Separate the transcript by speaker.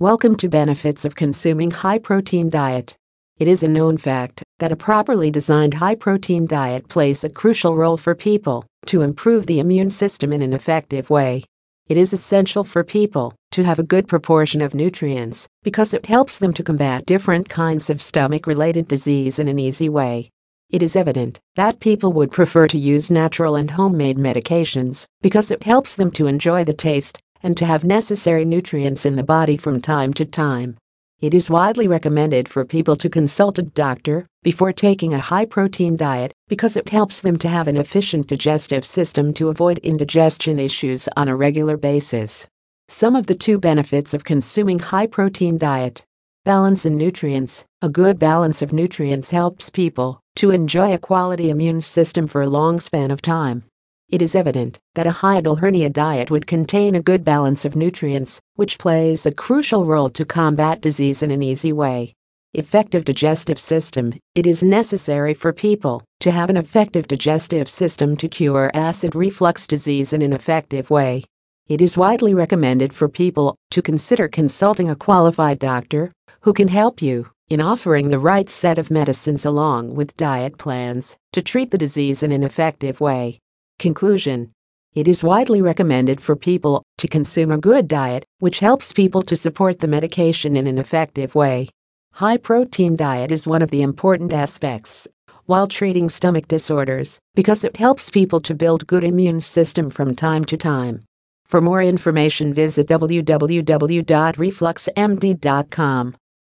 Speaker 1: Welcome to Benefits of Consuming High Protein Diet. It is a known fact that a properly designed high protein diet plays a crucial role for people to improve the immune system in an effective way. It is essential for people to have a good proportion of nutrients because it helps them to combat different kinds of stomach related disease in an easy way. It is evident that people would prefer to use natural and homemade medications because it helps them to enjoy the taste and to have necessary nutrients in the body from time to time. It is widely recommended for people to consult a doctor before taking a high protein diet because it helps them to have an efficient digestive system to avoid indigestion issues on a regular basis. Some of the two benefits of consuming high protein diet. Balance in nutrients. A good balance of nutrients helps people to enjoy a quality immune system for a long span of time. It is evident that a hiatal hernia diet would contain a good balance of nutrients, which plays a crucial role to combat disease in an easy way. Effective digestive system It is necessary for people to have an effective digestive system to cure acid reflux disease in an effective way. It is widely recommended for people to consider consulting a qualified doctor who can help you in offering the right set of medicines along with diet plans to treat the disease in an effective way. Conclusion It is widely recommended for people to consume a good diet, which helps people to support the medication in an effective way. High protein diet is one of the important aspects while treating stomach disorders because it helps people to build good immune system from time to time. For more information visit www.refluxmd.com.